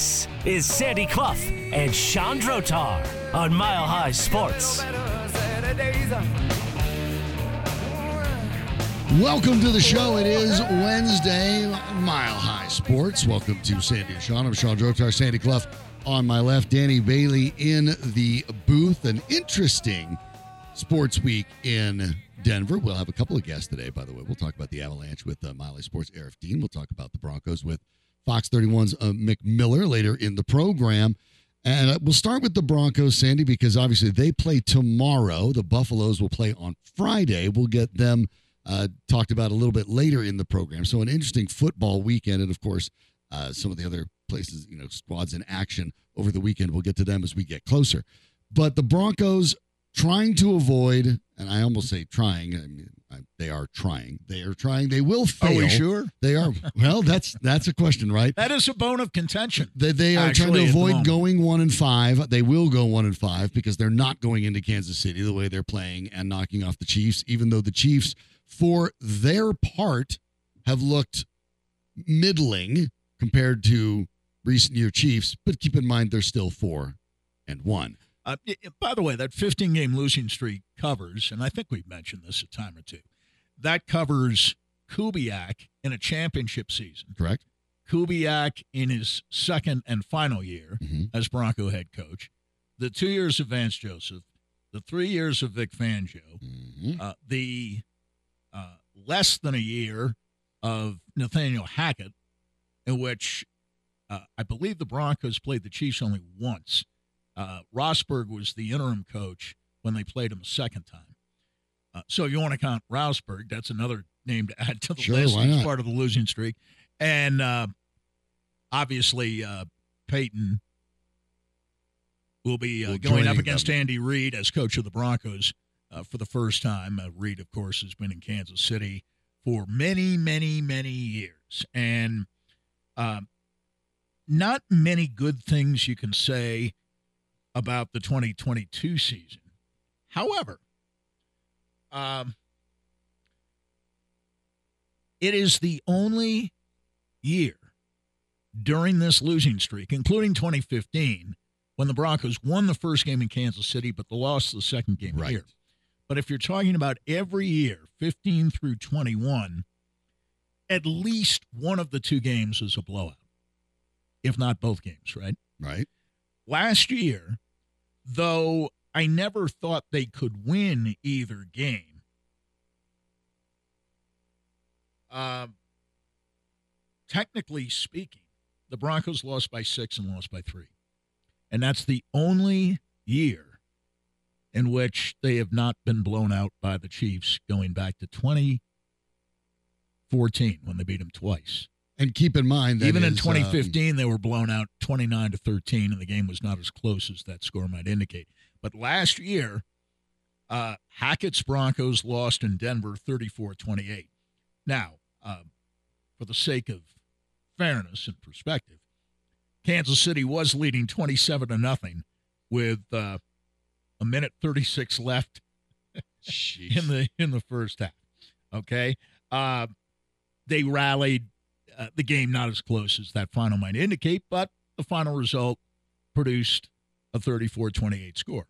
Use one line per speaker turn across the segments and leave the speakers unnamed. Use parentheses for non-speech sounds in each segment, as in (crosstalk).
This is Sandy Clough and Sean Drotar on Mile High Sports.
Welcome to the show. It is Wednesday, Mile High Sports. Welcome to Sandy and Sean. I'm Sean Drotar, Sandy Clough on my left, Danny Bailey in the booth. An interesting sports week in Denver. We'll have a couple of guests today, by the way. We'll talk about the Avalanche with uh, Mile High Sports, Aarif Deen. We'll talk about the Broncos with Fox 31's uh, McMiller later in the program. And uh, we'll start with the Broncos, Sandy, because obviously they play tomorrow. The Buffaloes will play on Friday. We'll get them uh, talked about a little bit later in the program. So, an interesting football weekend. And of course, uh, some of the other places, you know, squads in action over the weekend. We'll get to them as we get closer. But the Broncos trying to avoid, and I almost say trying, I mean, I, they are trying. They are trying. They will fail.
Are we sure?
They are. Well, that's that's a question, right?
That is a bone of contention.
They, they are
Actually,
trying to avoid going one and five. They will go one and five because they're not going into Kansas City the way they're playing and knocking off the Chiefs. Even though the Chiefs, for their part, have looked middling compared to recent year Chiefs. But keep in mind they're still four and one.
Uh, by the way, that 15 game losing streak covers, and I think we've mentioned this a time or two, that covers Kubiak in a championship season.
Correct.
Kubiak in his second and final year
Mhm.
as Bronco head coach, the two years of Vance Joseph, the three years of Vic Fangio,
Mhm.
uh, the uh, less than a year of Nathaniel Hackett, in which uh, I believe the Broncos played the Chiefs only once. Uh, Rosburg was the interim coach when they played him a second time. Uh, so you want to count Rosburg? That's another name to add to the
Sure,
list. He's part of the losing streak, and uh, obviously uh, Payton will be uh, going up against
them.
Andy Reid as coach of the Broncos uh, for the first time. Uh, Reid, of course, has been in Kansas City for many, many, many years, and not many good things you can say about the 2022 season. However, um, it is the only year during this losing streak, including 2015, when the Broncos won the first game in Kansas City, but they lost the second game
Right.
here. But if you're talking about every year, 15 through 21, at least one of the two games is a blowout, if not both games, right?
Right.
Last year, though I never thought they could win either game. Um, technically speaking, the Broncos lost by six and lost by three. And that's the only year in which they have not been blown out by the Chiefs going back to 2014 when they beat them twice.
And keep in mind that
Even in
is, um,
2015, they were blown out 29 to 13, and the game was not as close as that score might indicate. But last year, uh, Hackett's Broncos lost in Denver 34 28. Now, uh, for the sake of fairness and perspective, Kansas City was leading 27 to nothing with uh, a minute 36 left (laughs) in the in the first half. Okay, uh, they rallied. Uh, the game not as close as that final might indicate, but the final result produced a 34-28 score.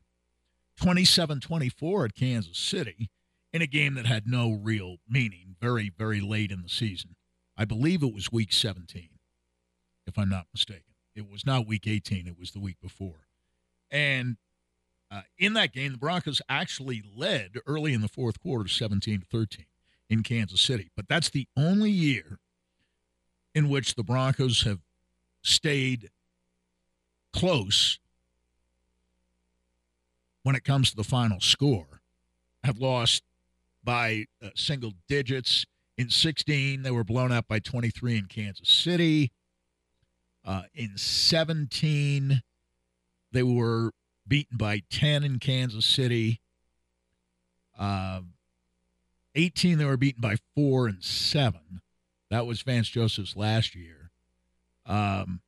27-24 at Kansas City in a game that had no real meaning. Very very late in the season. I believe it was week 17, if I'm not mistaken. It was not week 18. It was the week before, and uh, in that game, the Broncos actually led early in the fourth quarter, 17 to 13 in Kansas City. But that's the only year in which the Broncos have stayed close when it comes to the final score, have lost by uh, single digits. In 16, they were blown out by 23 in Kansas City. Uh, in 17, they were beaten by 10 in Kansas City. Uh, 18, they were beaten by four and seven. That was Vance Joseph's last year. Um,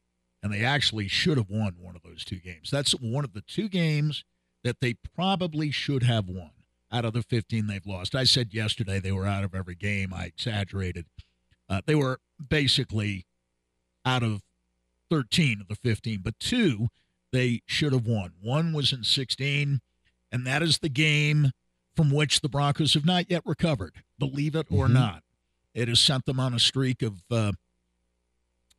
and they actually should have won one of those two games. That's one of the two games that they probably should have won out of the 15 they've lost. I said yesterday they were out of every game. I exaggerated. Uh, they were basically out of 13 of the 15, but two they should have won. One was in 16, and that is the game from which the Broncos have not yet recovered, believe it or
Mhm.
not. It has sent them on a streak of uh,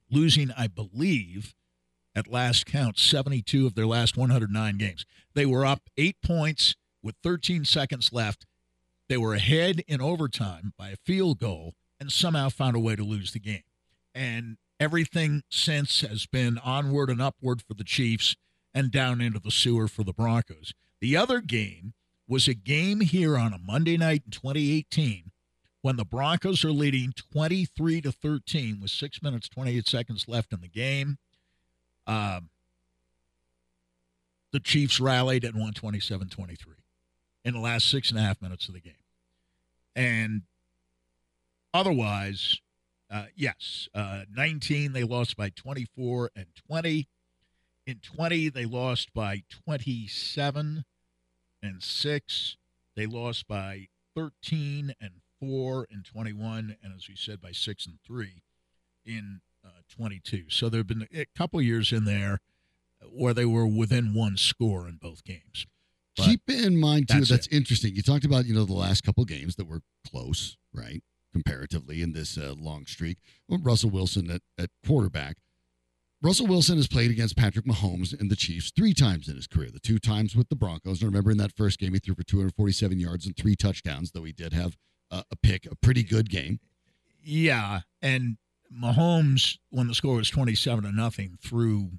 losing, I believe, at last count, 72 of their last 109 games. They were up eight points with 13 seconds left. They were ahead in overtime by a field goal and somehow found a way to lose the game. And everything since has been onward and upward for the Chiefs and down into the sewer for the Broncos. The other game was a game here on a Monday night in 2018 when the Broncos are leading 23 to 13 with six minutes 28 seconds left in the game. Um, the Chiefs rallied won 27 23 in the last six and a half minutes of the game. And otherwise, uh, yes, uh, 19, they lost by 24 and 20. In 20, they lost by 27 and 6. They lost by 13 and 4 in 21. And as we said, by 6 and 3 in uh, 22. So there have been a couple years in there where they were within one score in both games. But
Keep in mind too.
that's
That's, interesting. You talked about you know the last couple games that were close, right? Comparatively in this uh, long streak. Well, Russell Wilson at, at quarterback. Russell Wilson has played against Patrick Mahomes and the Chiefs three times in his career. The two times with the Broncos. And remember in that first game he threw for 247 yards and three touchdowns, though he did have a pick, a pretty good game.
Yeah, and Mahomes, when the score was twenty-seven to nothing, threw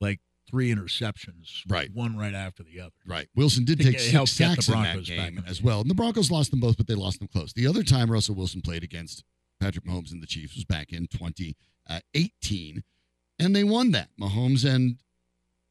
like three interceptions,
Right.
one right after the other.
Right. Wilson did take six sacks in that game as well. And the Broncos lost them both, but they lost them close. The other time Russell Wilson played against Patrick Mahomes and the Chiefs was back in 2018, and they won that. Mahomes and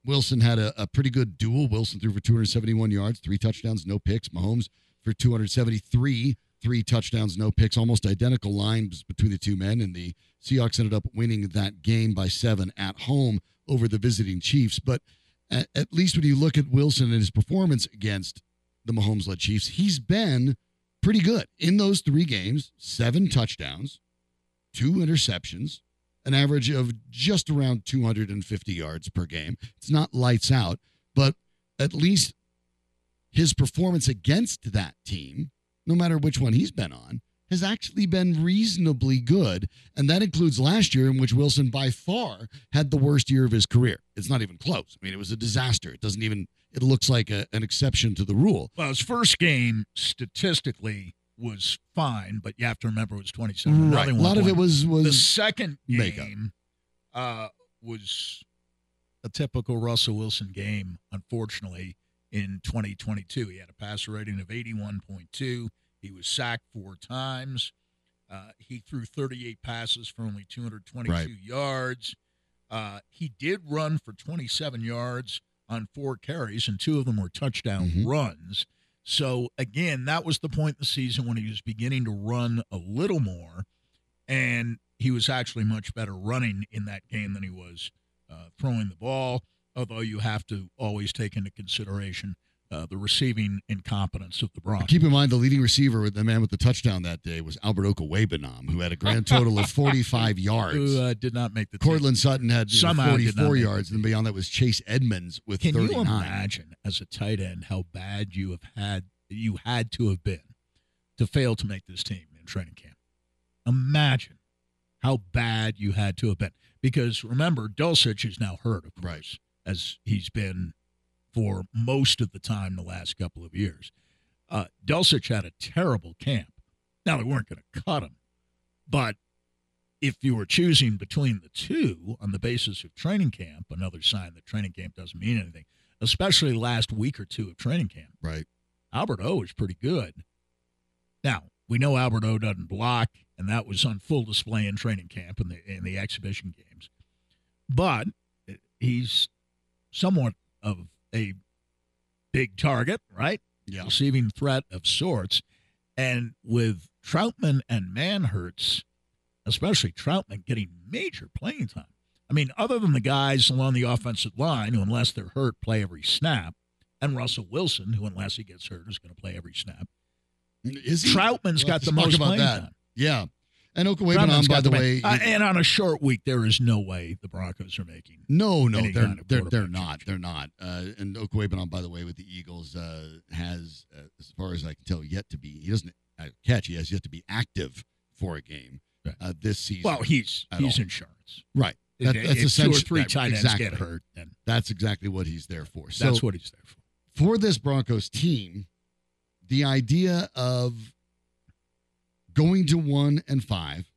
Wilson had a, a pretty good duel. Wilson threw for 271 yards, three touchdowns, no picks. Mahomes for 273, three touchdowns, no picks. Almost identical lines between the two men, and the Seahawks ended up winning that game by seven at home over the visiting Chiefs. But at, at least when you look at Wilson and his performance against the Mahomes led Chiefs, he's been pretty good in those three games seven touchdowns, two interceptions, an average of just around 250 yards per game. It's not lights out, but at least his performance against that team, no matter which one he's been on, has actually been reasonably good. And that includes last year, in which Wilson by far had the worst year of his career. It's not even close. I mean, it was a disaster. It doesn't even, it looks like a, an exception to the rule.
Well, his first game statistically was fine, but you have to remember it was twenty-seven.
Right. A lot of it was, was
The
second
game uh, was a typical Russell Wilson game, unfortunately, in 2022. He had a passer rating of 81.2. He was sacked four times. Uh, he threw 38 passes for only 222
Right.
yards. Uh, he did run for 27 yards on four carries, and two of them were touchdown
Mhm.
runs. So, again, that was the point in the season when he was beginning to run a little more and he was actually much better running in that game than he was uh, throwing the ball. Although you have to always take into consideration uh, the receiving incompetence of the Broncos.
Keep in mind the leading receiver with the man with the touchdown that day was Albert Okwuegbunam, who had a grand total of (laughs) 45 yards.
Who uh, did not make the.
Courtland Sutton had you know,
Somehow
44 yards, and beyond that was Chase Edmonds with
Can
39.
you imagine as a tight end how bad you have had you had to have been to fail to make this team in training camp? Imagine how bad you had to have been. Because remember, Dulcich is now hurt, of course,
Right.
As he's been for most of the time the last couple of years. Uh, Dulcich had a terrible camp. Now they weren't going to cut him, but if you were choosing between the two on the basis of training camp, another sign that training camp doesn't mean anything, especially last week or two of training camp.
Right.
Albert O is pretty good. Now, we know Albert O doesn't block, and that was on full display in training camp and the in the exhibition games. But he's somewhat of a big target, right?
Yeah.
Receiving threat of sorts. And with Trautman and Manhertz, especially Trautman getting major playing time. I mean, other than the guys along the offensive line who, unless they're hurt, play every snap, and Russell Wilson, who, unless he gets hurt, is going to play every snap.
Is he?
Trautman's
We'll
got the most
about
playing
that.
time.
Yeah. And
Trautman's
by the way,
Uh, and on a short week, there is no way the Broncos are making.
no, no, they're
kind of
they're they're not. They're not. Uh, and Okwuegbunam, by the way, with the Eagles, uh, has, uh, as far as I can tell, yet to be. He doesn't uh, catch. He has yet to be active for a game
Right.
uh, this season.
Well, he's he's
all.
insurance.
right. That, that's
if two or three
that-
tight ends
exactly.
get hurt, then
That's exactly what he's there for. So
that's what he's there for.
for this Broncos team, the idea of going to one and five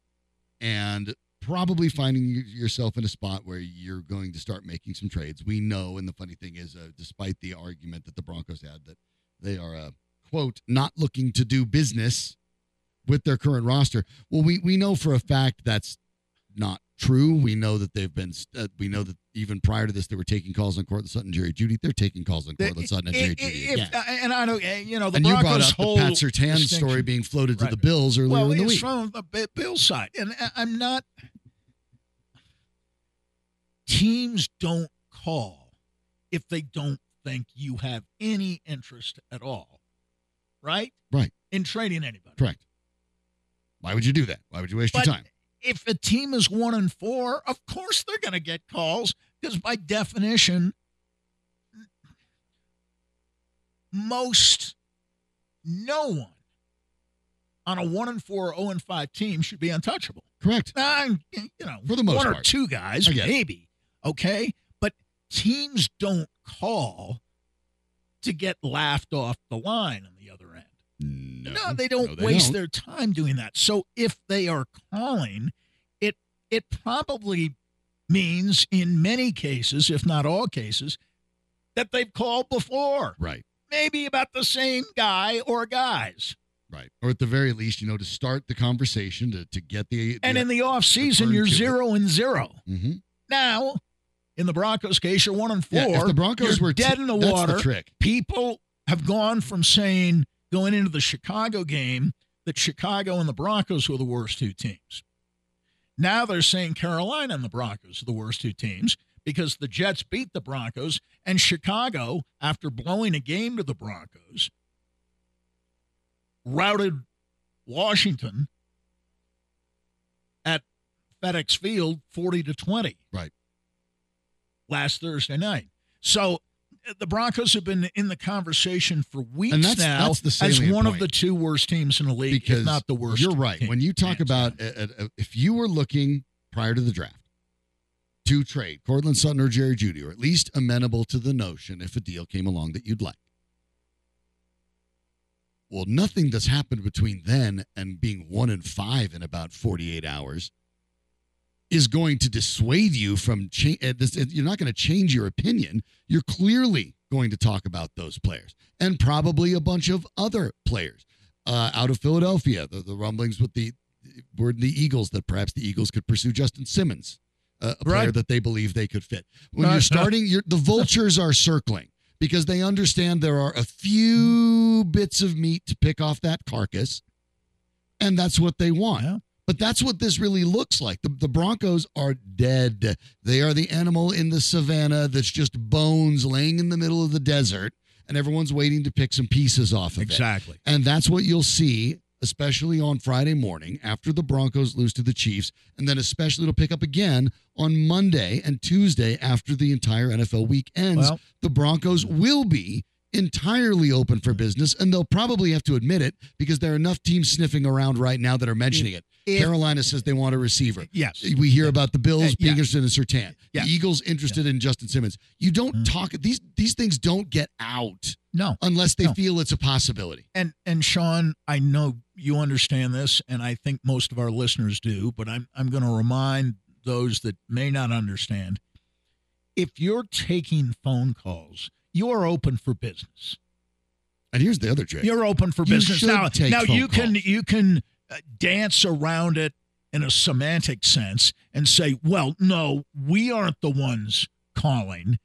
and probably finding yourself in a spot where you're going to start making some trades. We know, and the funny thing is, uh, despite the argument that the Broncos had that they are, uh, quote, not looking to do business with their current roster. Well, we, we know for a fact that's not true. We know that they've been, uh, we know that even prior to this, they were taking calls on Courtland Sutton, Jerry Jeudy. They're taking calls on Courtland Sutton and Jerry
If-
Jeudy
if- uh, and I uh, you know, the
and you brought up the
whole
Pat
Surtain
story being floated to the Bills earlier
well,
in the
it's
week.
from the Bi- Bills side, and I'm not. Teams don't call if they don't think you have any interest at all, right?
Right.
In trading anybody.
Correct. Why would you do that? Why would you waste
But
your time?
If a team is one and four, of course they're going to get calls because by definition, most no one on a one and four, zero and five team should be untouchable.
Correct.
Uh, you know,
For the most
one or
part.
two guys,
get it.
maybe. Okay, but teams don't call to get laughed off the line on the other end.
No,
No, they don't
No, they
waste
don't.
their time doing that. So if they are calling, it it probably means in many cases, if not all cases, that they've called before.
Right.
Maybe about the same guy or guys.
Right. Or at the very least, you know, to start the conversation to, to get the,
And in the off season,
return
you're
to it.
zero and zero.
hmm
Now, in the Broncos case, you're one and four.
yeah, if the Broncos were t-
dead in the
that's
water.
the trick.
people have gone from saying going into the Chicago game that Chicago and the Broncos were the worst two teams. Now they're saying Carolina and the Broncos are the worst two teams because the Jets beat the Broncos and Chicago, after blowing a game to the Broncos, routed Washington at FedEx Field 40 to 20.
Right.
Last Thursday night. So the Broncos have been in the conversation for weeks
And that's-
now
that's
as one of the two worst teams in the league,
Because
if not the worst.
You're right. When you talk about uh, uh, uh, if you were looking prior to the draft to trade Courtland Sutton or Jerry Jeudy, or at least amenable to the notion if a deal came along that you'd like. Well, nothing that's happened between then and being one and five in about 48 hours is going to dissuade you from change. You're not going to change your opinion. You're clearly going to talk about those players and probably a bunch of other players uh, out of Philadelphia. The, the rumblings with the were the Eagles that perhaps the Eagles could pursue Justin Simmons, uh, a player that they believe they could fit. When
Right.
you're (laughs) starting, you're, the vultures are circling because they understand there are a few bits of meat to pick off that carcass, and that's what they want.
Yeah.
But that's what this really looks like. The, the Broncos are dead. They are the animal in the savannah that's just bones laying in the middle of the desert, and everyone's waiting to pick some pieces off of it.
exactly.
And that's what you'll see, especially on Friday morning after the Broncos lose to the Chiefs. And then, especially, it'll pick up again on Monday and Tuesday after the entire NFL week ends.
Well-
the Broncos will be entirely open for business, and they'll probably have to admit it because there are enough teams sniffing around right now that are mentioning mm. it.
If-
Carolina says they want a receiver.
Yes.
We hear about the Bills being interested in Surtain.
Yeah.
The Eagles interested in Justin Simmons. You don't
Mm.
talk these these things don't get out
No.
unless they
No.
feel it's a possibility.
And and Sean, I know you understand this, and I think most of our listeners do, but I'm I'm going to remind those that may not understand. If you're taking phone calls, you are open for business.
And here's the other trick.
You're open for
You
business now. Now you can you can Uh, dance around it in a semantic sense and say, "Well, no, we aren't the ones calling,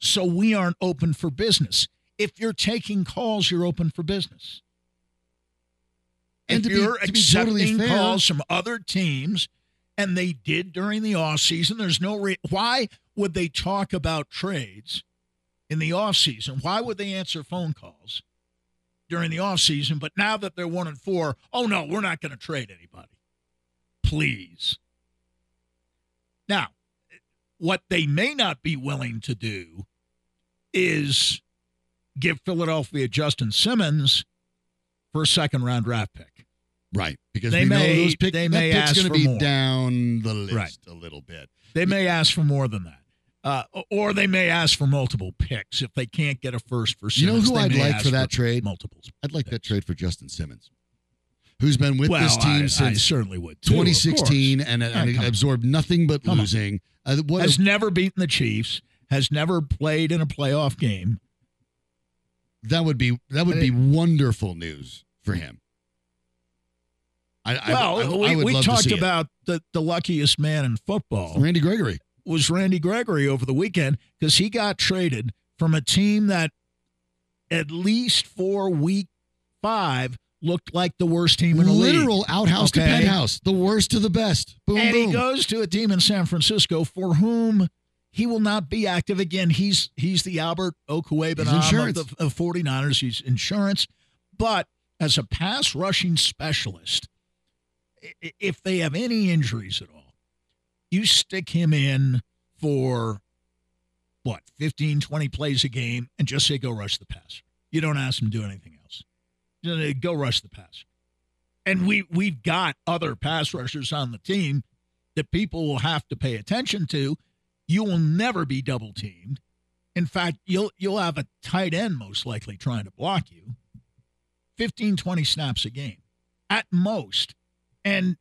so we aren't open for business." If you're taking calls, you're open for business.
And
if
to be-
you're
to totally
accepting calls from other teams, and they did during the off season, there's no re- why would they talk about trades in the off season? Why would they answer phone calls during the off season? But now that they're one and four, oh no, we're not going to trade anybody. please. Now, what they may not be willing to do is give Philadelphia Justin Simmons for a second round draft pick.
Right, because
They may-
know those pick,
they may
pick's
ask
going to
for
be
more.
down the list
Right.
a little bit.
They may ask for more than that. Uh, or they may ask for multiple picks if they can't get a first for
You know who I'd like for that trade?
Multiples.
I'd like that trade for Justin Simmons, who's been with
well,
this team
I, I
since
certainly would. Too,
2016 and,
Yeah,
and absorbed nothing but
Come
losing. Uh,
Has
a-
never beaten the Chiefs. Has never played in a playoff game.
that would be that would be wonderful news for him. I, I-
Well,
I, I,
we,
would
we
love to
talked about the, the luckiest man in football
Randy Gregory.
Was Randy Gregory over the weekend because he got traded from a team that at least for week five looked like the worst team in the league.
Literal outhouse to penthouse, the worst to the best. Boom,
and
boom.
he goes to a team in San Francisco for whom he will not be active again. He's he's the Albert
Okwuegbunam
of the of 49ers. He's insurance. But as a pass rushing specialist, if they have any injuries at all, you stick him in for what, 15, 20 plays a game and just say, go rush the pass. You don't ask him to do anything else. Go rush the pass. And we, we've got other pass rushers on the team that people will have to pay attention to. You will never be double teamed. In fact, you'll you'll have a tight end most likely trying to block you. 15, 20 snaps a game at most. And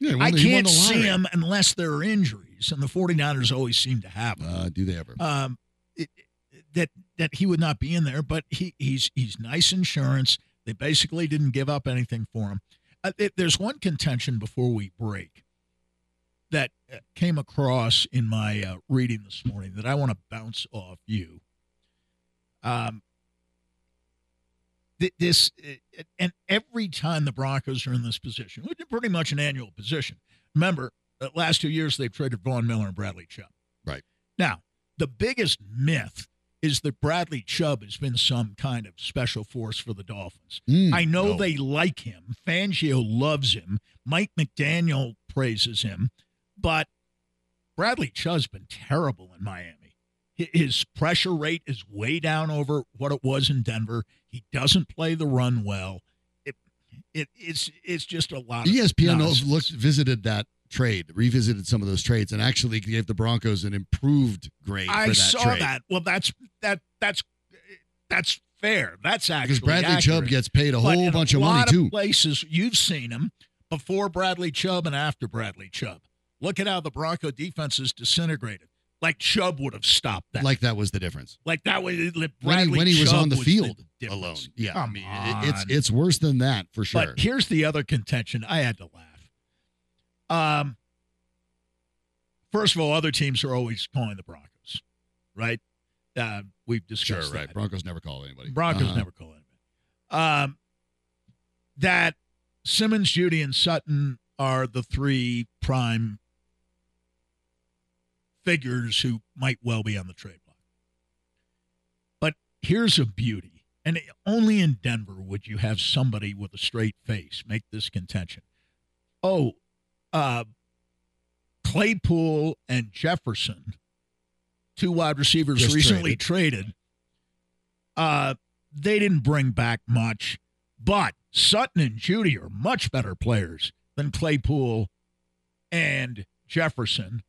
Yeah,
I
the- he won
can't see him unless there are injuries, and the 49ers always seem to have them.
Uh, do they ever?
Um, it, that that he would not be in there, but he he's he's nice insurance. They basically didn't give up anything for him. Uh, it- there's one contention before we break that uh, came across in my uh, reading this morning that I want to bounce off you. Um, this uh, and every time the Broncos are in this position, which is pretty much an annual position. Remember, the last two years they've traded Von Miller and Bradley Chubb.
Right.
Now, the biggest myth is that Bradley Chubb has been some kind of special force for the Dolphins.
Mm,
I know
no.
they like him. Fangio loves him. Mike McDaniel praises him, but Bradley Chubb's been terrible in Miami. Hi- His pressure rate is way down over what it was in Denver. He doesn't play the run well. It, it it's it's just a lot.
ESPN
nonsense.
looked visited that trade, revisited some of those trades, and actually gave the Broncos an improved grade
I
for that
saw
trade.
that. Well, that's that that's that's fair. That's actually
because Bradley
accurate.
Chubb gets paid a
But
whole bunch
a
of money
lot
too.
places you've seen him before Bradley Chubb and after Bradley Chubb. Look at how the Bronco defense is disintegrated. Like Chubb would have stopped that.
Like that was the difference
like that way. Like
when he, when he was on the field
difference.
alone. Yeah, I mean, it- it's it's worse than that for sure.
But here's the other contention. I had to laugh. Um, first of all, other teams are always calling the Broncos, right? Uh, we've
sure,
discussed
right?
that.
Broncos never call anybody.
Broncos
Uh-huh.
never call anybody. Um, that Simmons, Jeudy, and Sutton are the three prime figures who might well be on the trade block. But here's a beauty, and only in Denver would you have somebody with a straight face make this contention. Oh, uh, Claypool and Jefferson, two wide receivers
Just
recently traded. Uh, they didn't bring back much, but Sutton and Jeudy are much better players than Claypool and Jefferson.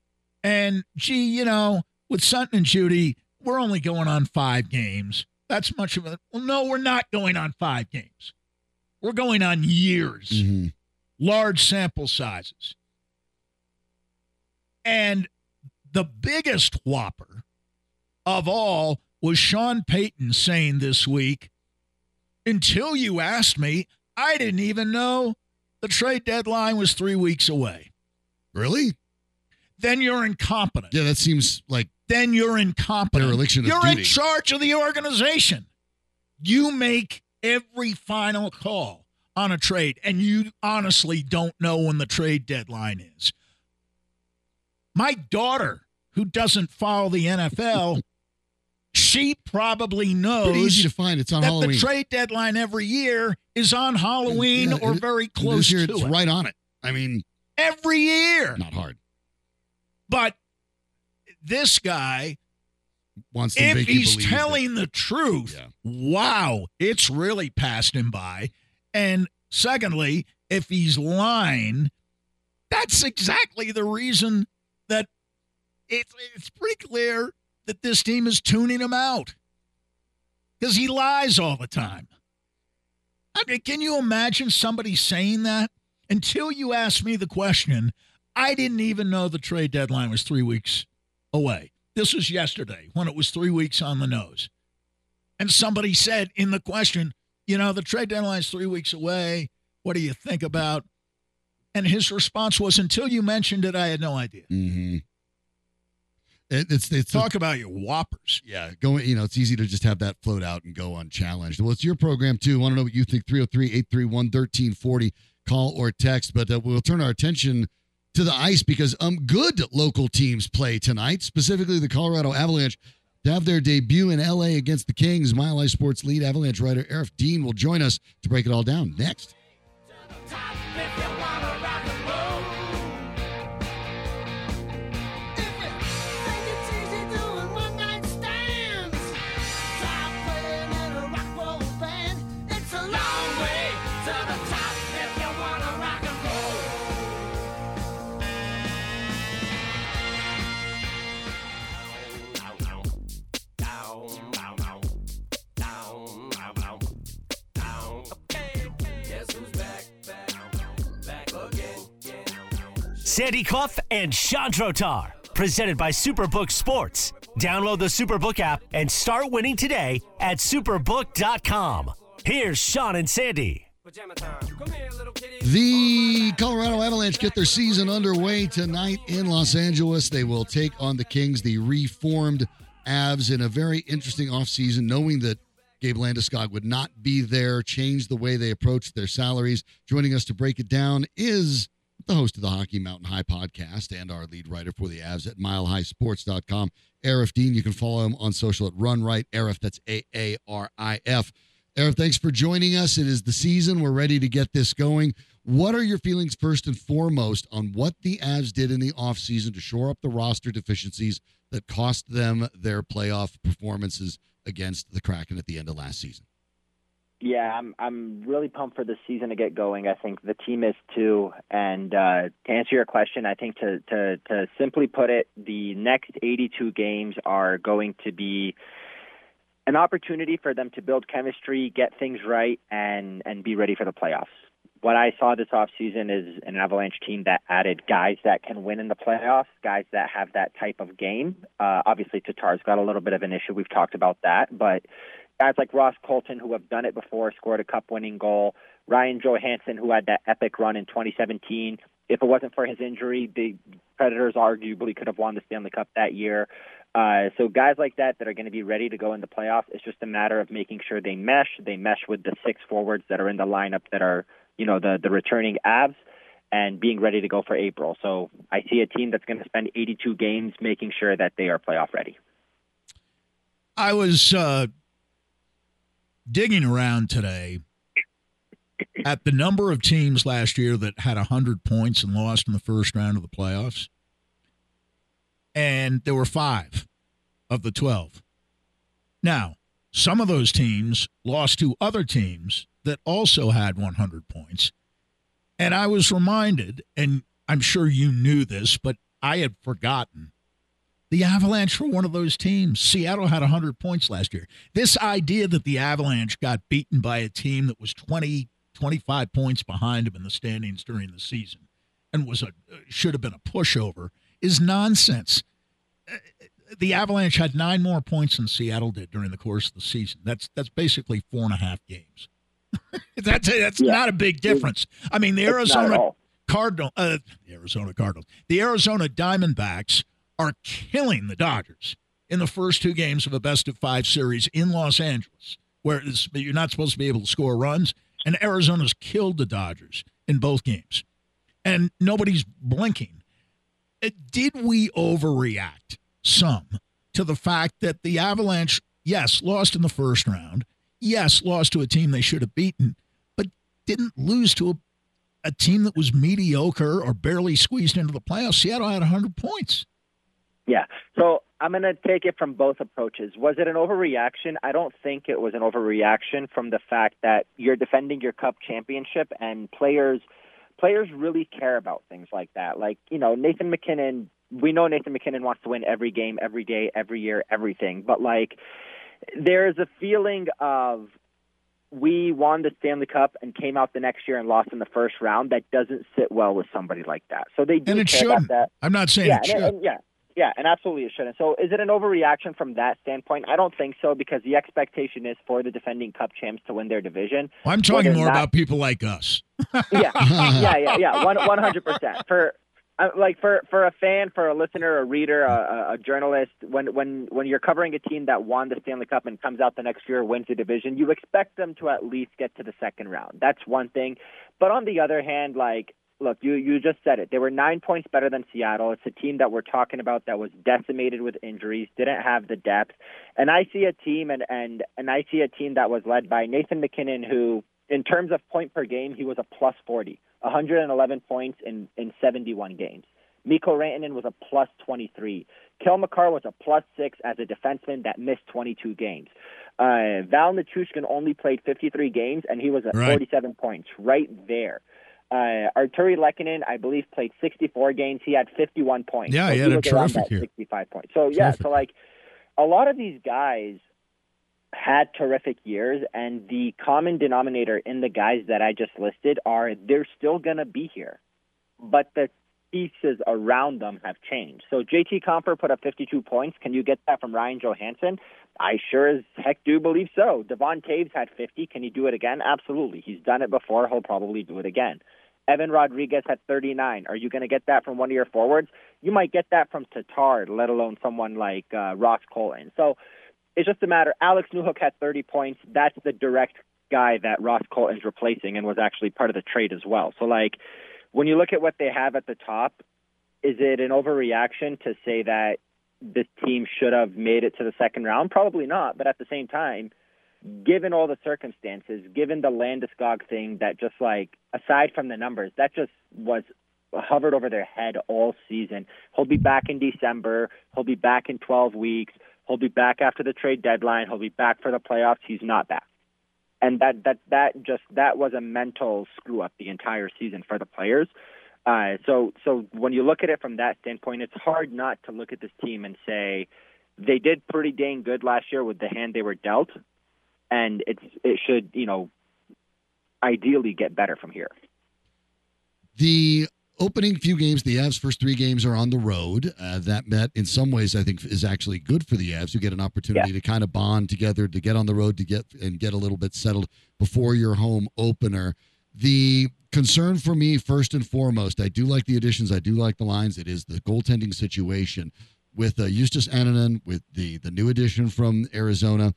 And gee, you know, with Sutton and Jeudy, we're only going on five games. That's much of a well, no, we're not going on five games. We're going on years,
Mhm.
large sample sizes. And the biggest whopper of all was Sean Payton saying this week, until you asked me, I didn't even know the trade deadline was three weeks away.
Really?
Then you're incompetent.
Yeah, that seems like
Then you're incompetent.
Dereliction of
you're in charge of the organization. You make every final call on a trade, and you honestly don't know when the trade deadline is. My daughter, who doesn't follow the NFL, (laughs) she probably
pretty easy
knows
to find. It's on
that
Halloween.
the trade deadline every year is on Halloween
Yeah,
or
it-
very close
this year
to
it's
it.
right on it. I mean,
every year.
Not hard.
But this guy,
Wants to
if he's telling the truth,
Yeah.
wow, it's really passed him by. And secondly, if he's lying, that's exactly the reason that it's it's pretty clear that this team is tuning him out because he lies all the time. I mean, can you imagine somebody saying that? Until you ask me the question, I didn't even know the trade deadline was three weeks away. This was yesterday when it was three weeks on the nose. And somebody said in the question, you know, the trade deadline is three weeks away. What do you think about? And his response was, until you mentioned it, I had no idea.
Mm-hmm. It, it's it's
Talk about your whoppers.
yeah, going, you know, it's easy to just have that float out and go unchallenged. Well, it's your program too. I Want to know what you think? 303 831 1340. Call or text. But uh, we'll turn our attention to the ice because um good local teams play tonight, specifically the Colorado Avalanche. To have their debut in LA against the Kings, Mile High Sports lead Avalanche writer Aarif Deen will join us to break it all down next.
Sandy Clough and Sean Drotar. Presented by Superbook Sports. Download the Superbook app and start winning today at superbook.com. Here's Sean and Sandy.
The Colorado Avalanche get their season underway tonight in Los Angeles. They will take on the Kings, the reformed Avs, in a very interesting offseason, knowing that Gabe Landeskog would not be there, change the way they approach their salaries. Joining us to break it down is the host of the Hockey Mountain High podcast and our lead writer for the Avs at milehighsports.com, Aarif Deen. You can follow him on social at Run Right Arif. That's A A R I F. Aarif, thanks for joining us. It is the season. We're ready to get this going. What are your feelings first and foremost on what the Avs did in the offseason to shore up the roster deficiencies that cost them their playoff performances against the Kraken at the end of last season?
Yeah, I'm I'm really pumped for the season to get going. I think the team is too. And uh, to answer your question, I think to, to to simply put it, the next 82 games are going to be an opportunity for them to build chemistry, get things right, and and be ready for the playoffs. What I saw this offseason is an Avalanche team that added guys that can win in the playoffs, guys that have that type of game. Uh, obviously, Tatar's got a little bit of an issue. We've talked about that, but guys like Ross Colton, who have done it before, scored a cup-winning goal. Ryan Johansen, who had that epic run in 2017. If it wasn't for his injury, the Predators arguably could have won the Stanley Cup that year. Uh, so guys like that that are going to be ready to go in the playoffs, it's just a matter of making sure they mesh. They mesh with the six forwards that are in the lineup that are, you know, the the returning Avs and being ready to go for April. So I see a team that's going to spend 82 games making sure that they are playoff ready.
I was uh, digging around today at the number of teams last year that had 100 points and lost in the first round of the playoffs. And there were five of the 12. Now, some of those teams lost to other teams that also had 100 points. And I was reminded, and I'm sure you knew this, but I had forgotten. The Avalanche were one of those teams. Seattle had 100 points last year. This idea that the Avalanche got beaten by a team that was 20, 25 points behind them in the standings during the season and was a should have been a pushover is nonsense. Uh, The Avalanche had nine more points than Seattle did during the course of the season. That's that's basically four and a half games. (laughs) that's that's
Yeah.
not a big difference. I mean, the
It's
Arizona. Cardinal, uh, the Arizona Cardinals, the Arizona Diamondbacks are killing the Dodgers in the first two games of a best of five series in Los Angeles, where you're not supposed to be able to score runs, and Arizona's killed the Dodgers in both games, and nobody's blinking. Uh, Did we overreact some to the fact that the Avalanche, yes, lost in the first round, yes, lost to a team they should have beaten, but didn't lose to a a team that was mediocre or barely squeezed into the playoffs, Seattle had 100 points.
Yeah. So I'm going to take it from both approaches. Was it an overreaction? I don't think it was an overreaction from the fact that you're defending your cup championship and players players really care about things like that. Like, you know, Nathan MacKinnon, we know Nathan MacKinnon wants to win every game, every day, every year, everything. But like there's a feeling of we won the Stanley Cup and came out the next year and lost in the first round. That doesn't sit well with somebody like that. So they do
and it
care
shouldn't.
about that.
I'm not saying
Yeah,
it should.
and, and, yeah, yeah, and absolutely it shouldn't. So is it an overreaction from that standpoint? I don't think so because the expectation is for the defending Cup champs to win their division.
Well, I'm talking more
not-
about people like us. (laughs) (laughs)
yeah, yeah, yeah, yeah, one hundred percent. For uh, like for for a fan, for a listener, a reader, a, a- a journalist, when when when you're covering a team that won the Stanley Cup and comes out the next year wins the division, you expect them to at least get to the second round. That's one thing. But on the other hand, like. Look, you, you just said it. They were nine points better than Seattle. It's a team that we're talking about that was decimated with injuries, didn't have the depth. And I see a team and, and, and I see a team that was led by Nathan MacKinnon, who in terms of point per game, he was a plus 40, 111 points in, in 71 games. Mikko Rantanen was a plus 23. Cale Makar was a plus 6 as a defenseman that missed 22 games. Uh, Val Nichushkin only played 53 games, and he was at
Right.
47 points, right there. Uh, Artturi Lehkonen, I believe, played 64 games. He had 51 points.
Yeah,
So
he had a terrific year.
65 points. So, yeah, so like a lot of these guys had terrific years, and the common denominator in the guys that I just listed are they're still going to be here, but the pieces around them have changed. So JT Compher put up 52 points. Can you get that from Ryan Johansen? I sure as heck do believe so. Devon Toews had 50. Can he do it again? Absolutely. He's done it before. He'll probably do it again. Evan Rodriguez had 39. Are you going to get that from one of your forwards? You might get that from Tatar, let alone someone like uh, Ross Colton. So it's just a matter. Alex Newhook had 30 points. That's the direct guy that Ross Colton's replacing and was actually part of the trade as well. So, like, when you look at what they have at the top, is it an overreaction to say that this team should have made it to the second round? Probably not. But at the same time, given all the circumstances, given the Landeskog thing, that just like aside from the numbers, that just was hovered over their head all season. He'll be back in December. He'll be back in 12 weeks. He'll be back after the trade deadline. He'll be back for the playoffs. He's not back. And that that that just that was a mental screw up the entire season for the players. Uh, so so when you look at it from that standpoint, it's hard not to look at this team and say they did pretty dang good last year with the hand they were dealt, and it's it should you know ideally get better from here.
The opening few games, the Avs' first three games are on the road. Uh, that met in some ways, I think, is actually good for the Avs. You get an opportunity to kind of bond together, to get on the road, to get and get a little bit settled before your home opener. The concern for me, first and foremost, I do like the additions. I do like the lines. It is the goaltending situation with uh, Justus Annunen, with the the new addition from Arizona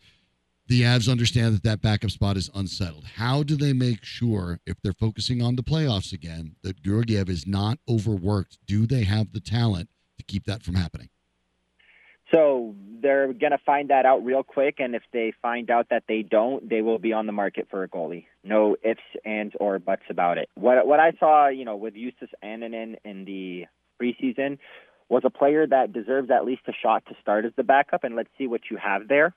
the Avs understand that that backup spot is unsettled. How do they make sure, if they're focusing on the playoffs again, that Georgiev is not overworked? Do they have the talent to keep that from happening?
So they're going to find that out real quick, and if they find out that they don't, they will be on the market for a goalie. No ifs, ands, or buts about it. What what I saw, you know, with Justus Annunen in the preseason was a player that deserves at least a shot to start as the backup, and let's see what you have there.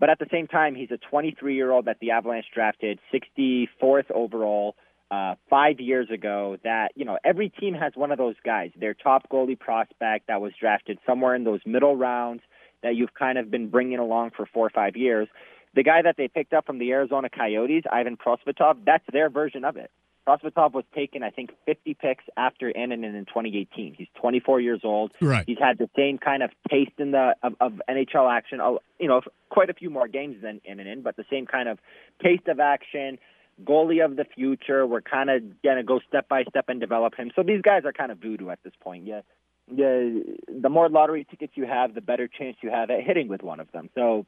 But at the same time, he's a 23 year old that the Avalanche drafted 64th overall uh, five years ago. That, you know, every team has one of those guys, their top goalie prospect that was drafted somewhere in those middle rounds that you've kind of been bringing along for four or five years. The guy that they picked up from the Arizona Coyotes, Ivan Prosvetov, that's their version of it. Prosvetov was taken, I think, 50 picks after Annunen in 2018. He's 24 years old.
Right.
He's had the same kind of taste in the of, of NHL action. uh, You know, quite a few more games than Annunen, but the same kind of taste of action. Goalie of the future. We're kind of gonna go step by step and develop him. So these guys are kind of voodoo at this point. Yeah, yeah. The more lottery tickets you have, the better chance you have at hitting with one of them. So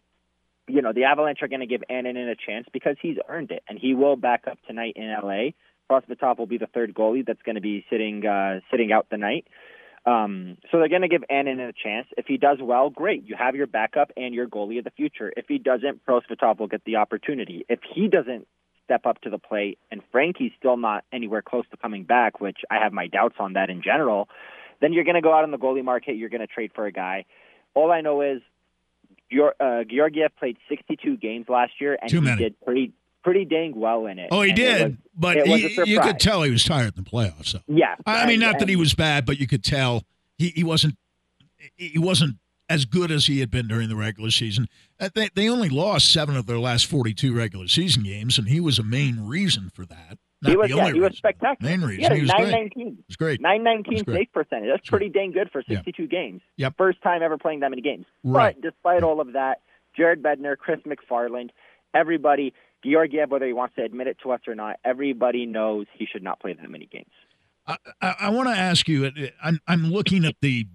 you know, the Avalanche are going to give Annunen a chance because he's earned it, and he will back up tonight in LA. Prosvetov will be the third goalie that's going to be sitting uh, sitting out the night. Um, so they're going to give Annunen a chance. If he does well, great. You have your backup and your goalie of the future. If he doesn't, Prosvetov will get the opportunity. If he doesn't step up to the plate, and Frankie's still not anywhere close to coming back, which I have my doubts on that in general, then you're going to go out on the goalie market. You're going to trade for a guy. All I know is uh, Georgiev played 62 games last year, and
Too
he
many.
did pretty pretty dang well in it.
Oh, he
And
did,
was-
but he, you could tell he was tired in the playoffs. So.
yeah,
I mean,
and-
not that he was bad, but you could tell he, he wasn't he wasn't as good as he had been during the regular season. Uh, They they only lost seven of their last forty two regular season games, and he was a main reason for that. Not
He was
the
yeah,
only
he was spectacular.
Main
He
reason he
a
was great.
919.
It was great.
919
That's great.
save percentage. That's pretty dang good for
Yeah.
62 games.
Yep.
First time ever playing that many games.
Right.
But despite all of that, Jared Bednar, Chris MacFarland, everybody, Georgiev, whether he wants to admit it to us or not, everybody knows he should not play that many games.
I, I, I want to ask you. uh, I'm I'm looking at the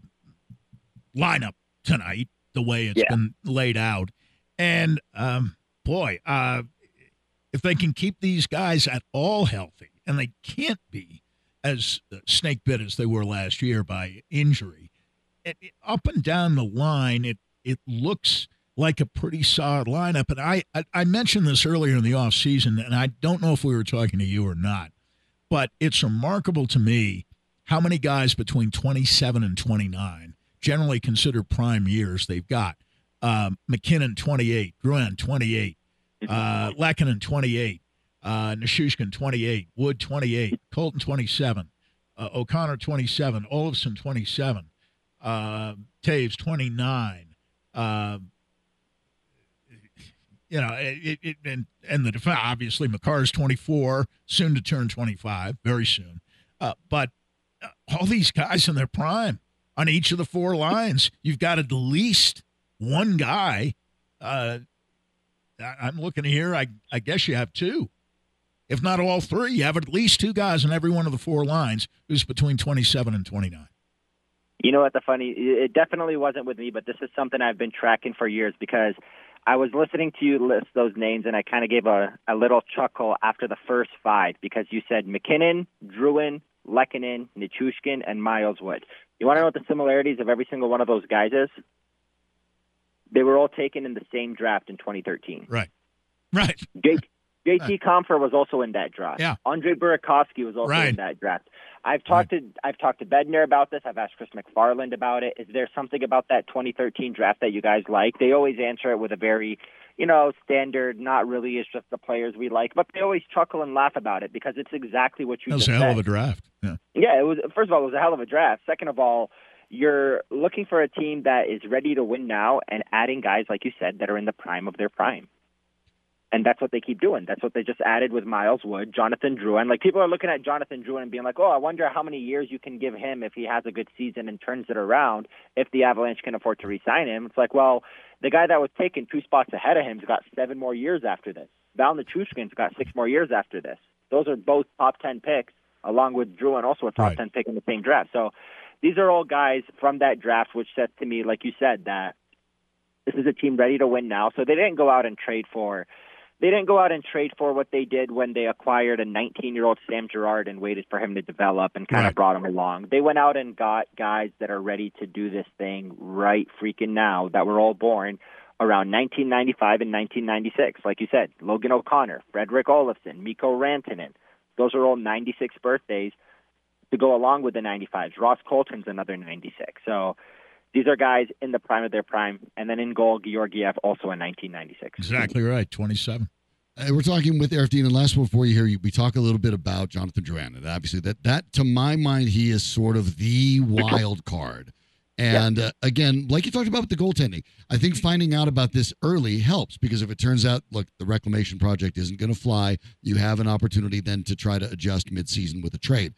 lineup tonight, the way it's
Yeah.
been laid out, and um, boy, uh, if they can keep these guys at all healthy, and they can't be as snake bit as they were last year by injury, it, it- up and down the line, it it looks like a pretty solid lineup. And I, I I mentioned this earlier in the off season, and I don't know if we were talking to you or not, but it's remarkable to me how many guys between 27 and 29, generally considered prime years, they've got. Um, MacKinnon 28, Drouin 28, uh, Lehkonen 28, uh, Nichushkin 28, Wood 28, Colton 27, uh, O'Connor 27, Olofsson 27, uh, Toews 29. You know, it, it, and and the defense obviously Makar's 24, soon to turn 25, very soon. Uh, but uh, all these guys in their prime on each of the four lines, you've got at least one guy. Uh, I'm looking here. I I guess you have two, if not all three. You have at least two guys in every one of the four lines who's between 27 and 29.
You know what the funny? It definitely wasn't with me, but this is something I've been tracking for years because I was listening to you list those names, and I kind of gave a, a little chuckle after the first five because you said MacKinnon, Drouin, Lehkonen, Nichushkin, and Miles Wood. You want to know what the similarities of every single one of those guys is? They were all taken in the same draft in 2013.
Right. Right.
J- JT Compher was also in that draft.
Yeah.
Andre Burakovsky was also
Right.
in that draft. I've talked to I've talked to Bednar about this. I've asked Chris MacFarland about it. Is there something about that 2013 draft that you guys like? They always answer it with a very, you know, standard. Not really. It's just the players we like, but they always chuckle and laugh about it because it's exactly what you
That was a hell of a draft. Yeah.
Yeah, it was. First of all, it was a hell of a draft. Second of all, you're looking for a team that is ready to win now and adding guys like you said that are in the prime of their prime. And that's what they keep doing. That's what they just added with Miles Wood, Jonathan Drouin. And Like people are looking at Jonathan Drouin and being like, "Oh, I wonder how many years you can give him if he has a good season and turns it around. If the Avalanche can afford to re-sign him." It's like, well, the guy that was taken two spots ahead of him's got seven more years after this. Val Nichushkin's got six more years after this. Those are both top ten picks, along with Drouin and also a top
Right.
ten pick in the same draft. So these are all guys from that draft, which says to me, like you said, that this is a team ready to win now. So they didn't go out and trade for they didn't go out and trade for what they did when they acquired a 19 year old Sam Girard and waited for him to develop and kind
Right.
of brought him along. They went out and got guys that are ready to do this thing right freaking now that were all born around 1995 and 1996. Like you said, Logan O'Connor, Fredrik Olofsson, Mikko Rantanen. Those are all 96 birthdays to go along with the 95s. Ross Colton's another 96. So these are guys in the prime of their prime. And then in goal, Georgiev, also in 1996.
Exactly right. 27.
Uh, we're talking with Aarif Deen, and last one before you hear we talk a little bit about Jonathan Drouin, and obviously that that to my mind he is sort of the wild card. And uh, again, like you talked about with the goaltending, I think finding out about this early helps because if it turns out, look, the reclamation project isn't going to fly, you have an opportunity then to try to adjust midseason with a trade.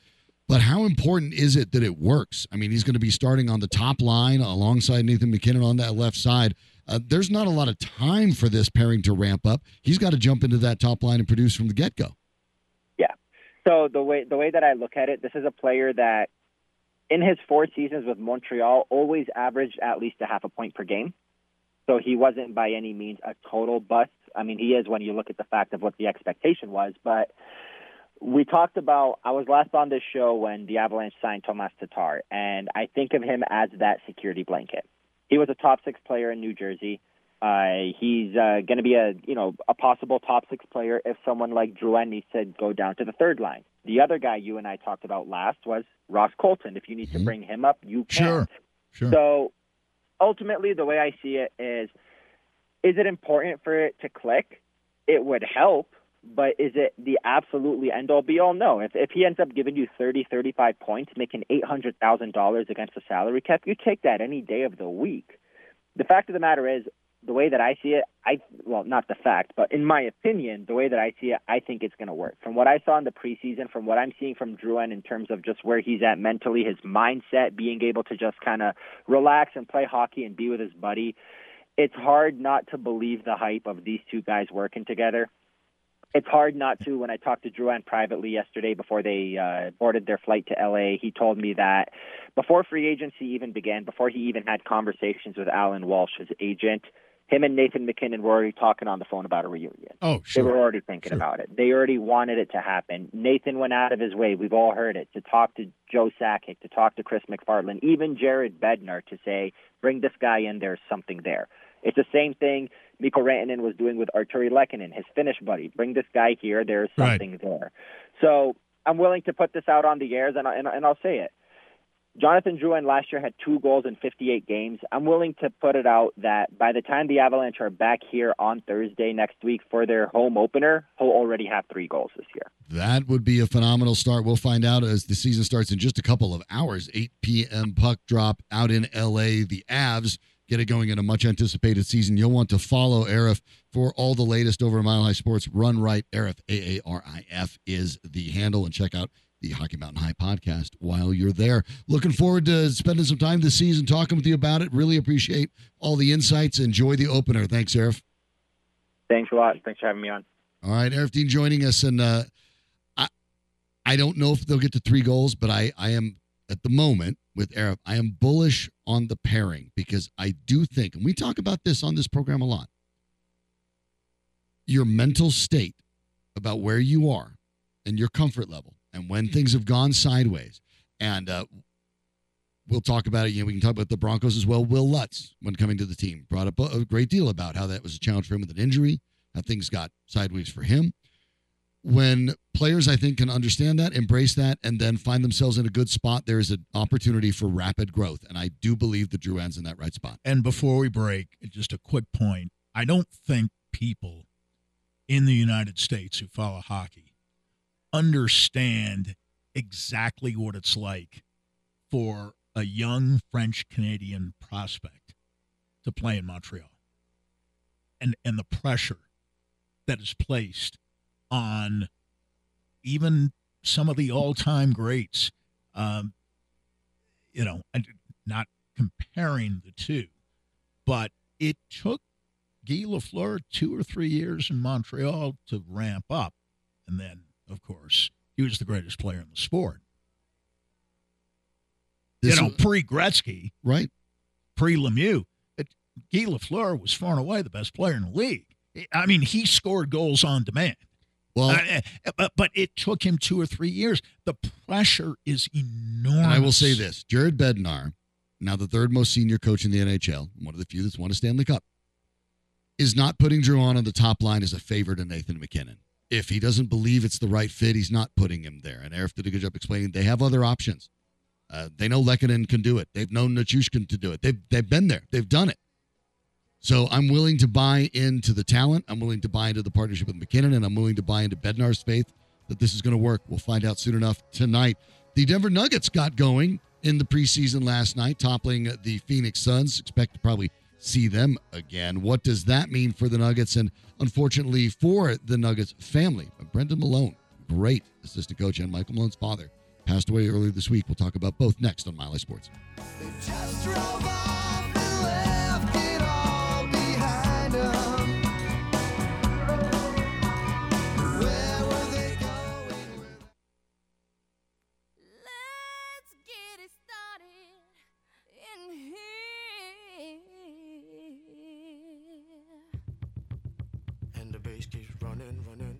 But how important is it that it works? I mean, he's going to be starting on the top line alongside Nathan MacKinnon on that left side. Uh, there's not a lot of time for this pairing to ramp up. He's got to jump into that top line and produce from the get go.
Yeah. So the way the way that I look at it, this is a player that in his four seasons with Montreal always averaged at least a half a point per game. So he wasn't by any means a total bust. I mean, he is when you look at the fact of what the expectation was, but we talked about I was last on this show when the Avalanche signed Tomas Tatar, and I think of him as that security blanket. He was a top six player in New Jersey. Uh, he's uh, going to be a you know a possible top six player if someone like Drouin needs to go down to the third line. The other guy you and I talked about last was Ross Colton. If you need to
Mhm.
bring him up, you can.
Sure. Sure.
So ultimately, the way I see it is, is it important for it to click? It would help, but is it the absolutely end all be all? No. If, if he ends up giving you 30, 35 points, making $800,000 against the salary cap, you take that any day of the week. The fact of the matter is, the way that I see it, I well, not the fact, but in my opinion, the way that I see it, I think it's going to work. From what I saw in the preseason, from what I'm seeing from Drouin in terms of just where he's at mentally, his mindset, being able to just kind of relax and play hockey and be with his buddy, it's hard not to believe the hype of these two guys working together. It's hard not to. When I talked to Drouin privately yesterday before they uh, boarded their flight to LA, he told me that before free agency even began, before he even had conversations with Allan Walsh, his agent, him and Nathan MacKinnon were already talking on the phone about a reunion.
oh, sure.
They were already thinking
Sure.
about it. They already wanted it to happen. Nathan went out of his way. We've all heard it to talk to Joe Sakic, to talk to Chris MacFarland, even Jared Bednar to say, bring this guy in. There's something there. It's the same thing Mikko Rantanen was doing with Artturi Lehkonen, his Finnish buddy. Bring this guy here. There's
Right.
something there. So I'm willing to put this out on the airs, and, I, and, and I'll say it. Jonathan Drouin last year had two goals in 58 games. I'm willing to put it out that by the time the Avalanche are back here on Thursday next week for their home opener, he'll already have three goals this year.
That would be a phenomenal start. We'll find out as the season starts in just a couple of hours. 8 p.m. puck drop out in L.A. The Avs get it going in a much anticipated season. You'll want to follow Aarif for all the latest over Mile High Sports. Run right, Aarif, A A R I F is the handle, and check out the Hockey Mountain High podcast while you're there. Looking forward to spending some time this season talking with you about it. Really appreciate all the insights. Enjoy the opener. Thanks, Aarif.
Thanks a lot. Thanks for having me on.
All right, Aarif Deen joining us, and uh, I I don't know if they'll get to three goals, but I I am at the moment with Aarif. I am bullish on the pairing because I do think, and we talk about this on this program a lot. Your mental state about where you are and your comfort level, and when things have gone sideways, and uh, we'll talk about it. You know, we can talk about the Broncos as well. Will Lutz, when coming to the team, brought up a, a great deal about how that was a challenge for him with an injury how things got sideways for him. When players, I think, can understand that, embrace that, and then find themselves in a good spot, there is an opportunity for rapid growth. And I do believe that Drouin's in that right spot.
And before we break, just a quick point. I don't think people in the United States who follow hockey understand exactly what it's like for a young French Canadian prospect to play in Montreal. And and the pressure that is placed on even some of the all-time greats. Um, you know, not comparing the two, but it took Guy Lafleur two or three years in Montreal to ramp up, and then, of course, he was the greatest player in the sport.
This
you know, pre Gretzky,
right?
pre Lemieux, Guy Lafleur was far and away the best player in the league. I mean, he scored goals on demand.
Well,
Uh, uh, but, but it took him two or three years. The pressure is enormous.
I will say this Jared Bednar, now the third most senior coach in the NHL, one of the few that's won a Stanley Cup, is not putting Drouin on on the top line as a favor to Nathan MacKinnon. If he doesn't believe it's the right fit, he's not putting him there. And Aarif did a good job explaining they have other options. Uh, they know Lehkonen can do it. They've known Nichushkin to do it. They've they've been there. They've done it. So I'm willing to buy into the talent. I'm willing to buy into the partnership with MacKinnon, and I'm willing to buy into Bednar's faith that this is going to work. We'll find out soon enough tonight. The Denver Nuggets got going in the preseason last night, toppling the Phoenix Suns. Expect to probably see them again. What does that mean for the Nuggets? And unfortunately for the Nuggets family, Brendan Malone, great assistant coach, and Michael Malone's father, passed away earlier this week. We'll talk about both next on Mile High Sports.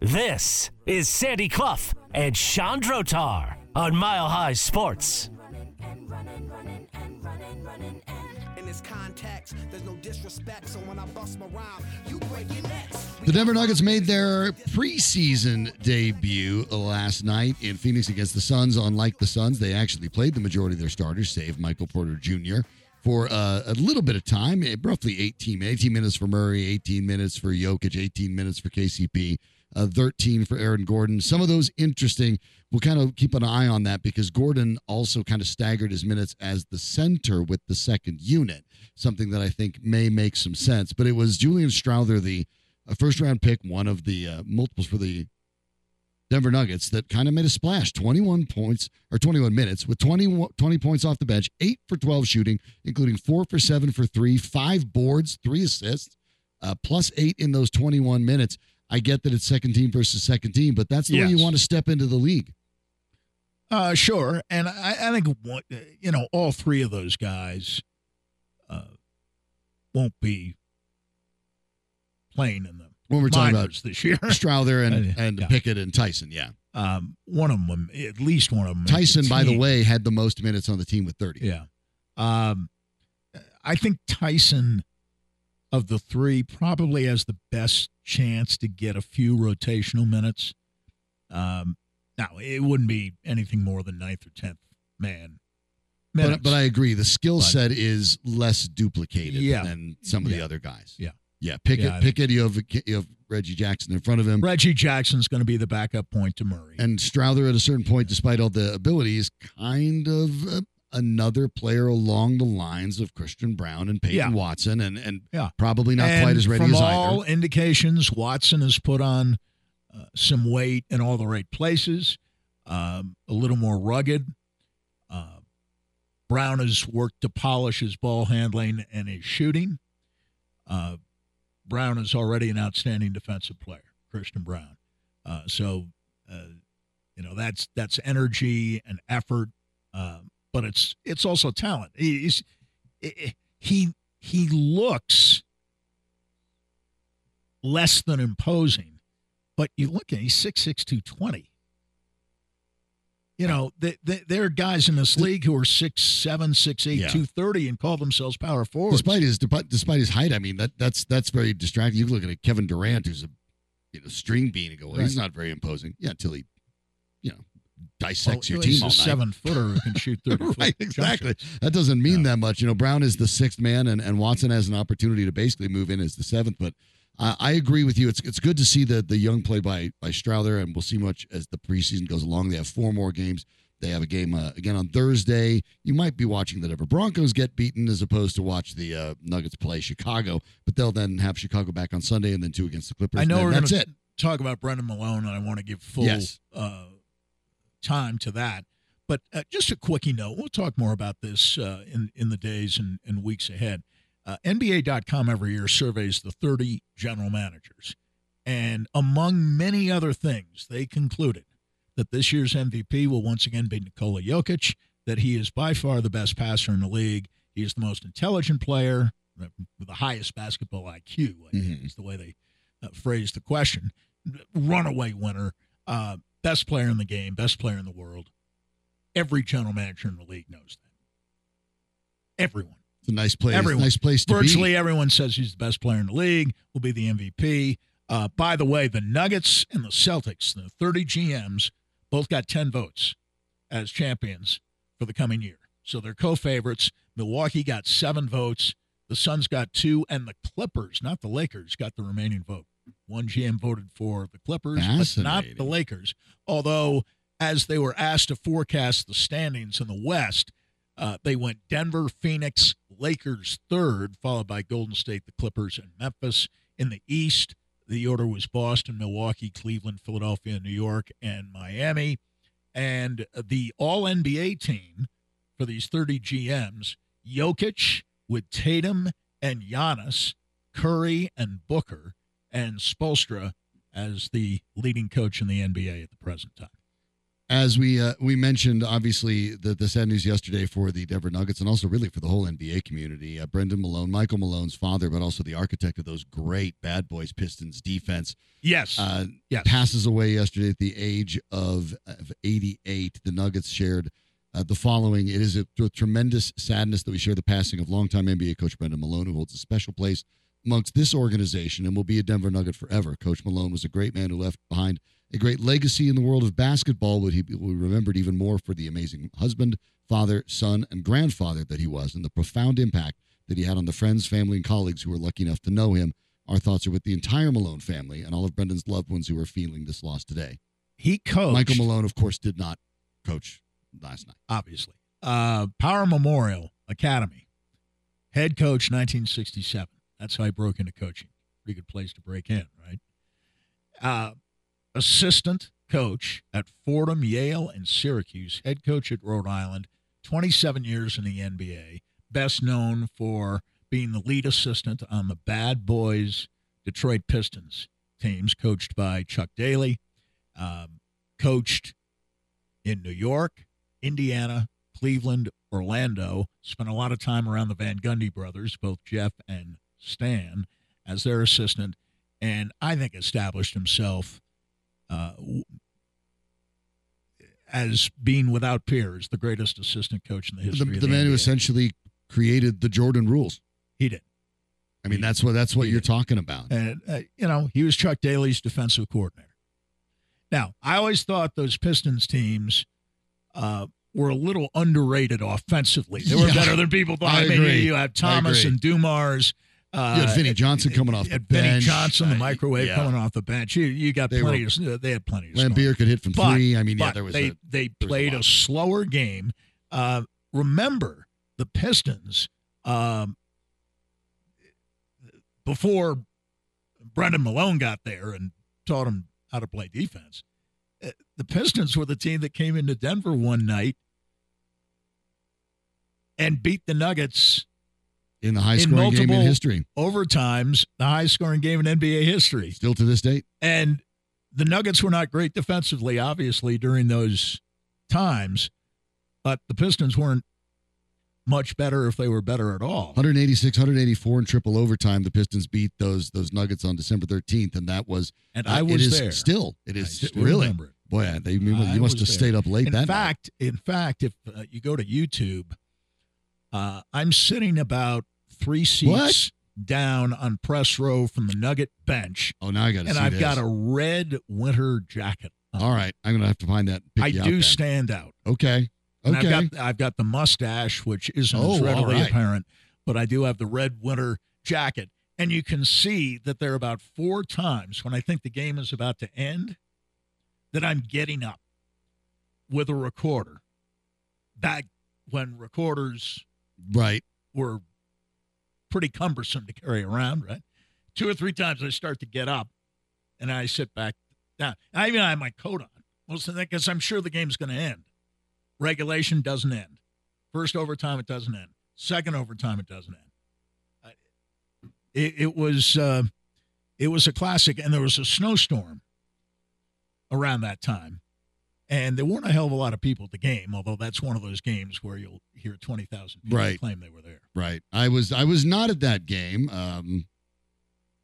This is Sandy Clough and Sean Drotar on Mile High Sports.
The Denver Nuggets made their preseason debut last night in Phoenix against the Suns. Unlike the Suns, they actually played the majority of their starters, save Michael Porter Jr., for uh, a little bit of time, eh, roughly 18, 18 minutes for Murray, 18 minutes for Jokic, 18 minutes for KCP, uh, 13 for Aaron Gordon. Some of those interesting. We'll kind of keep an eye on that because Gordon also kind of staggered his minutes as the center with the second unit, something that I think may make some sense. But it was Julian Strawther, the a first round pick, one of the uh, multiples for the Denver Nuggets that kind of made a splash 21 points or 21 minutes with 20, 20 points off the bench, 8 for 12 shooting, including 4 for 7 for 3, 5 boards, 3 assists, uh, plus 8 in those 21 minutes. I get that it's second team versus second team, but that's the way you want to step into the league.
Uh, sure, and I, I think one- you know all three of those guys uh, won't be playing in the
When we're talking about
this year. (laughs)
Strawther and, and
yeah.
Pickett and Tyson, yeah.
Um, one of them, at least one of them.
Tyson, by the way, had the most minutes on the team with 30.
Yeah. Um, I think Tyson, of the three, probably has the best chance to get a few rotational minutes. Um, now, it wouldn't be anything more than ninth or tenth man. Minutes.
But, but I agree. The skill set is less duplicated
Yeah.
than some of the other guys.
Yeah.
Yeah. Pickett,
Yeah,
Pickett you, have, you have Reggie Jackson in front of him.
Reggie Jackson's going to be the backup point to Murray.
And Strawther, at a certain point, despite all the abilities, kind of uh, another player along the lines of Christian Braun and Peyton
Yeah.
Watson, and, and
Yeah.
probably not
And
quite as ready
from
as
all
either.
indications, Watson has put on uh, some weight in all the right places, um, a little more rugged. Uh, Braun has worked to polish his ball handling and his shooting. Uh, Braun is already an outstanding defensive player, Christian Braun. Uh, so, uh, you know, that's that's energy and effort, uh, but it's it's also talent. He's he he looks less than imposing. But you look at he's six six two twenty. You know, th th there are guys in this league who are six seven, six eight,
Yeah.
two thirty, and call themselves power forwards.
Despite his despite his height, I mean that that's that's very distracting. You look at Kevin Durant, who's a you know string bean, and go, well, he's not very imposing. Yeah, until he, you know, dissects oh, your
Well, he's
team all
a
night.
seven footer who can shoot (laughs) thirty
right, exactly.
jumpers.
That doesn't mean
Yeah.
that much. You know, Braun is the sixth man, and, and Watson has an opportunity to basically move in as the seventh. But uh, I agree with you. It's it's good to see the the young play by by Strawther, and we'll see much as the preseason goes along. They have four more games. They have a game uh, again on Thursday. You might be watching the Denver Broncos get beaten as opposed to watch the uh, Nuggets play Chicago. But they'll then have Chicago back on Sunday, and then two against the Clippers.
I know we're
that's it.
talk about Brendan Malone, and I want to give full
Yes.
uh, time to that. But uh, just a quickie note, we'll talk more about this uh, in in the days and, and weeks ahead. Uh, NBA.com every year surveys the 30 general managers, and among many other things, they concluded that this year's MVP will once again be Nikola Jokic. That he is by far the best passer in the league. He is the most intelligent player with the highest basketball IQ. I think
Mhm.
is the way they uh, phrased the question. Runaway winner, uh, best player in the game, best player in the world. Every general manager in the league knows that. Everyone.
It's a nice place.
Everyone.
Nice place to
Virtually
be.
everyone says he's the best player in the league, will be the MVP. Uh, by the way, the Nuggets and the Celtics, the 30 GMs, both got 10 votes as champions for the coming year. So they're co favorites. Milwaukee got seven votes. The Suns got two, and the Clippers, not the Lakers, got the remaining vote. One GM voted for the Clippers, but not the Lakers. Although, as they were asked to forecast the standings in the West, uh, they went Denver, Phoenix, Lakers third, followed by Golden State, the Clippers, and Memphis. In the East, the order was Boston, Milwaukee, Cleveland, Philadelphia, New York, and Miami. And the All NBA team for these 30 GMs, Jokic with Tatum and Giannis, Curry and Booker, and Spoelstra as the leading coach in the NBA at the present time.
As we uh, we mentioned, obviously the the sad news yesterday for the Denver Nuggets and also really for the whole NBA community. Uh, Brendan Malone, Michael Malone's father, but also the architect of those great Bad Boys Pistons defense,
Yes.
uh,
yes.
passes away yesterday at the age of, of 88. The Nuggets shared uh, the following. It is a, with tremendous sadness that we share the passing of longtime NBA coach Brendan Malone, who holds a special place amongst this organization and will be a Denver Nugget forever. Coach Malone was a great man who left behind a great legacy in the world of basketball, but he will be remembered even more for the amazing husband, father, son, and grandfather that he was, and the profound impact that he had on the friends, family, and colleagues who were lucky enough to know him. Our thoughts are with the entire Malone family and all of Brendan's loved ones who are feeling this loss today.
He coached
Michael Malone, of course, did not coach last night.
obviously. Uh, Power Memorial Academy, head coach 1967. That's how I broke into coaching. Pretty good place to break in, right? Uh, assistant coach at Fordham, Yale, and Syracuse, head coach at Rhode Island, 27 years in the NBA, best known for being the lead assistant on the Bad Boys Detroit Pistons teams, coached by Chuck Daly, um, coached in New York, Indiana, Cleveland, Orlando. Spent a lot of time around the Van Gundy brothers, both Jeff and Stan, as their assistant, and I think established himself uh, as being without peers, the greatest assistant coach in the
The,
history of
the
the
man who essentially created the Jordan rules.
he did.
I mean, that's what that's what
He
you're
did.
talking about.
And, uh, you know, he was Chuck Daly's defensive coordinator. Now, I always thought those Pistons teams uh, were a little underrated offensively. They were
Yeah,
better than people (laughs) thought.
I
I, mean,
agree.
you have Thomas and Dumars. Uh,
You had Vinny Johnson coming off the
had Vinny. Johnson, the
Uh,
microwave
yeah.
coming off the bench. You, you got
They
plenty
were-
of. They had plenty of.
Laimbeer could hit from
But-
three. I mean, yeah, there was
they
a,
they
a
played a,
lot.
slower game. Uh, remember the Pistons um, before Brendan Malone got there and taught him how to play defense. uh, The Pistons were the team that came into Denver one night and beat the Nuggets
in the high scoring game in history.
overtimes, the highest scoring game in NBA history.
Still to this date.
And the Nuggets were not great defensively, obviously, during those times, but the Pistons weren't much better if they were better at all.
186, 184 in triple overtime. The Pistons beat those those Nuggets on December 13th, and that was
And
uh,
I
it
was
is
there.
Still, it is
still
really. Boy, they, you
I
must have
there.
stayed up late
in
that night.
fact, in fact, if uh, you go to YouTube, uh, I'm sitting about three seats down on press row from the Nugget bench,
Oh, now I got to
and I've
this.
got a red winter jacket. on.
All right, I'm gonna have to find that.
I do
then.
stand out.
Okay.
And
Okay.
I've got I've got the mustache, which isn't
Oh,
readily
right.
apparent, but I do have the red winter jacket. And you can see that there are about four times when I think the game is about to end that I'm getting up with a recorder. Back when recorders
right.
were pretty cumbersome to carry around, right? Two or three times I start to get up and I sit back down. I even have my coat on. Most of that because I'm sure the game's going to end. Regulation doesn't end. First overtime, it doesn't end. Second overtime, it doesn't end. It, it was uh, it was a classic, and there was a snowstorm around that time, and there weren't a hell of a lot of people at the game. Although that's one of those games where you'll hear twenty thousand people
Right.
claim they were there.
Right. I was I was not at that game. Um,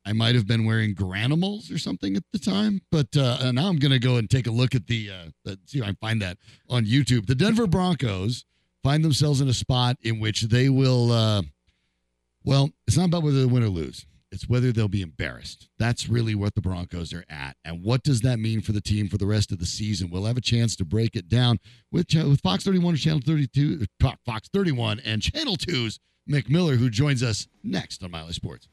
I might have been wearing Granimals or something at the time, but uh, now I'm going to go and take a look at the, uh, the see if I can find that on YouTube. The Denver Broncos find themselves in a spot in which they will. Uh, well, it's not about whether they win or lose. It's whether they'll be embarrassed. That's really what the Broncos are at. And what does that mean for the team for the rest of the season? We'll have a chance to break it down with, with Fox 31 and Channel 32, uh, Fox 31 and Channel 2's Mick Miller, who joins us next on Mile High Sports.